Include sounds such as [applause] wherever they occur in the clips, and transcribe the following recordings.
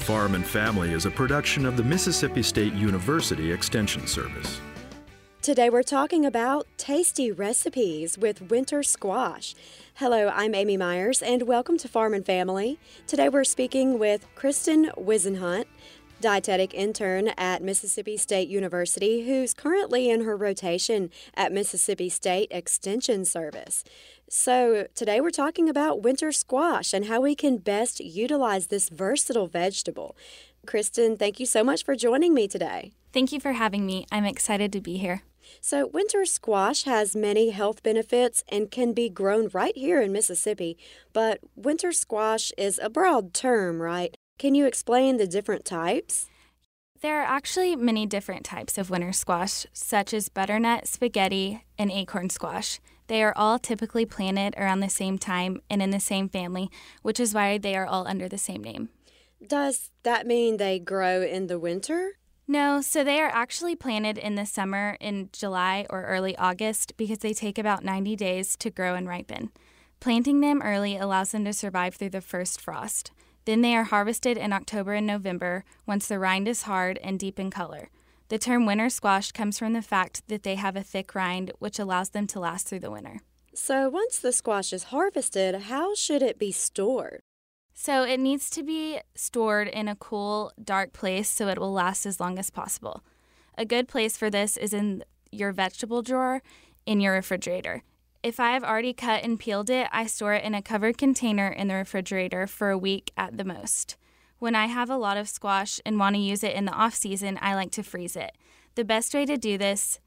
Farm and Family is a production of the Mississippi State University Extension Service. Today we're talking about tasty recipes with winter squash. Hello, I'm Amy Myers and welcome to Farm and Family. Today we're speaking with Kristen Whisenhunt, dietetic intern at Mississippi State University, who's currently in her rotation at Mississippi State Extension Service. So, today we're talking about winter squash and how we can best utilize this versatile vegetable. Kristen, thank you so much for joining me today. Thank you for having me. I'm excited to be here. So, winter squash has many health benefits and can be grown right here in Mississippi, but winter squash is a broad term, right? Can you explain the different types? There are actually many different types of winter squash, such as butternut, spaghetti, and acorn squash. They are all typically planted around the same time and in the same family, which is why they are all under the same name. Does that mean they grow in the winter? No, so they are actually planted in the summer in July or early August because they take about 90 days to grow and ripen. Planting them early allows them to survive through the first frost. Then they are harvested in October and November once the rind is hard and deep in color. The term winter squash comes from the fact that they have a thick rind, which allows them to last through the winter. So, once the squash is harvested, how should it be stored? So, it needs to be stored in a cool, dark place so it will last as long as possible. A good place for this is in your vegetable drawer in your refrigerator. If I have already cut and peeled it, I store it in a covered container in the refrigerator for a week at the most. When I have a lot of squash and want to use it in the off season, I like to freeze it. The best way to do this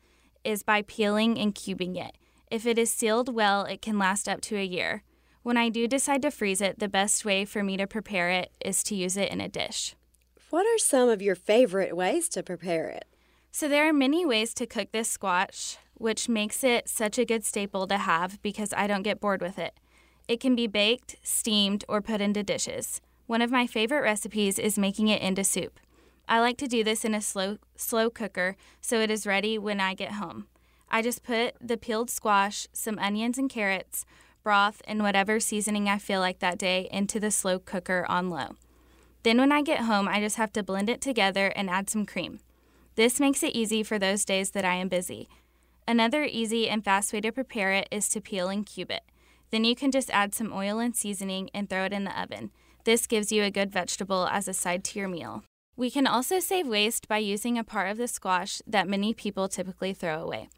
is by peeling and cubing it. If it is sealed well, it can last up to a year. When I do decide to freeze it, the best way for me to prepare it is to use it in a dish. What are some of your favorite ways to prepare it? So, there are many ways to cook this squash, which makes it such a good staple to have because I don't get bored with it. It can be baked, steamed, or put into dishes. One of my favorite recipes is making it into soup. I like to do this in a slow slow cooker so it is ready when I get home. I just put the peeled squash, some onions and carrots, broth, and whatever seasoning I feel like that day into the slow cooker on low. Then when I get home, I just have to blend it together and add some cream. This makes it easy for those days that I am busy. Another easy and fast way to prepare it is to peel and cube it. Then you can just add some oil and seasoning and throw it in the oven. This gives you a good vegetable as a side to your meal. We can also save waste by using a part of the squash that many people typically throw away.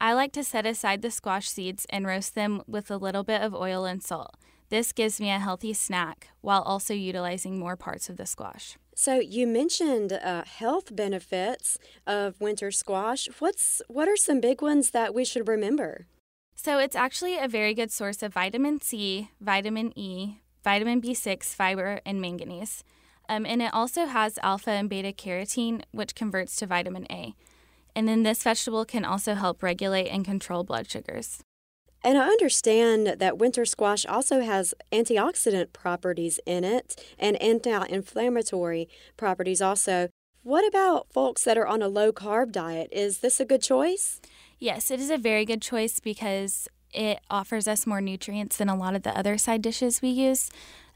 I like to set aside the squash seeds and roast them with a little bit of oil and salt. This gives me a healthy snack while also utilizing more parts of the squash. So you mentioned uh, health benefits of winter squash. What's what are some big ones that we should remember? So it's actually a very good source of vitamin C, vitamin E, vitamin B6, fiber, and manganese. Um, and it also has alpha and beta carotene, which converts to vitamin A. And then this vegetable can also help regulate and control blood sugars. And I understand that winter squash also has antioxidant properties in it and anti inflammatory properties also. What about folks that are on a low carb diet? Is this a good choice? Yes, it is a very good choice because it offers us more nutrients than a lot of the other side dishes we use.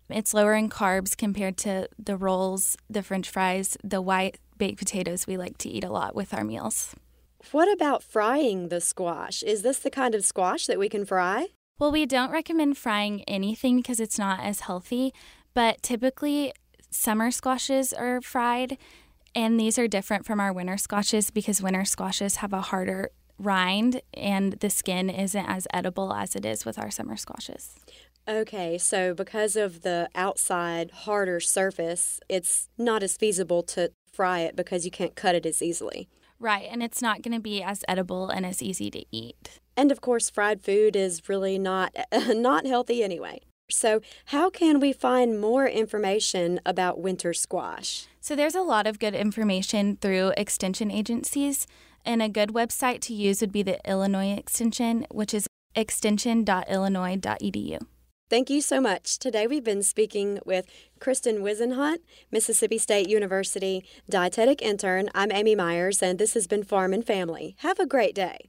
It's lower in carbs compared to the rolls, the french fries, the white baked potatoes we like to eat a lot with our meals. What about frying the squash? Is this the kind of squash that we can fry? Well, we don't recommend frying anything because it's not as healthy, but typically summer squashes are fried, and these are different from our winter squashes because winter squashes have a harder rind and the skin isn't as edible as it is with our summer squashes. Okay, so because of the outside harder surface, it's not as feasible to fry it because you can't cut it as easily. Right, and it's not going to be as edible and as easy to eat. And of course, fried food is really not [laughs] not healthy anyway. So, how can we find more information about winter squash? So, there's a lot of good information through extension agencies. And a good website to use would be the Illinois Extension, which is extension.illinois.edu. Thank you so much. Today we've been speaking with Kristen Whisenhunt, Mississippi State University dietetic intern. I'm Amy Myers, and this has been Farm and Family. Have a great day.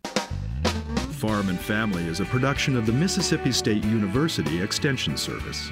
Farm and Family is a production of the Mississippi State University Extension Service.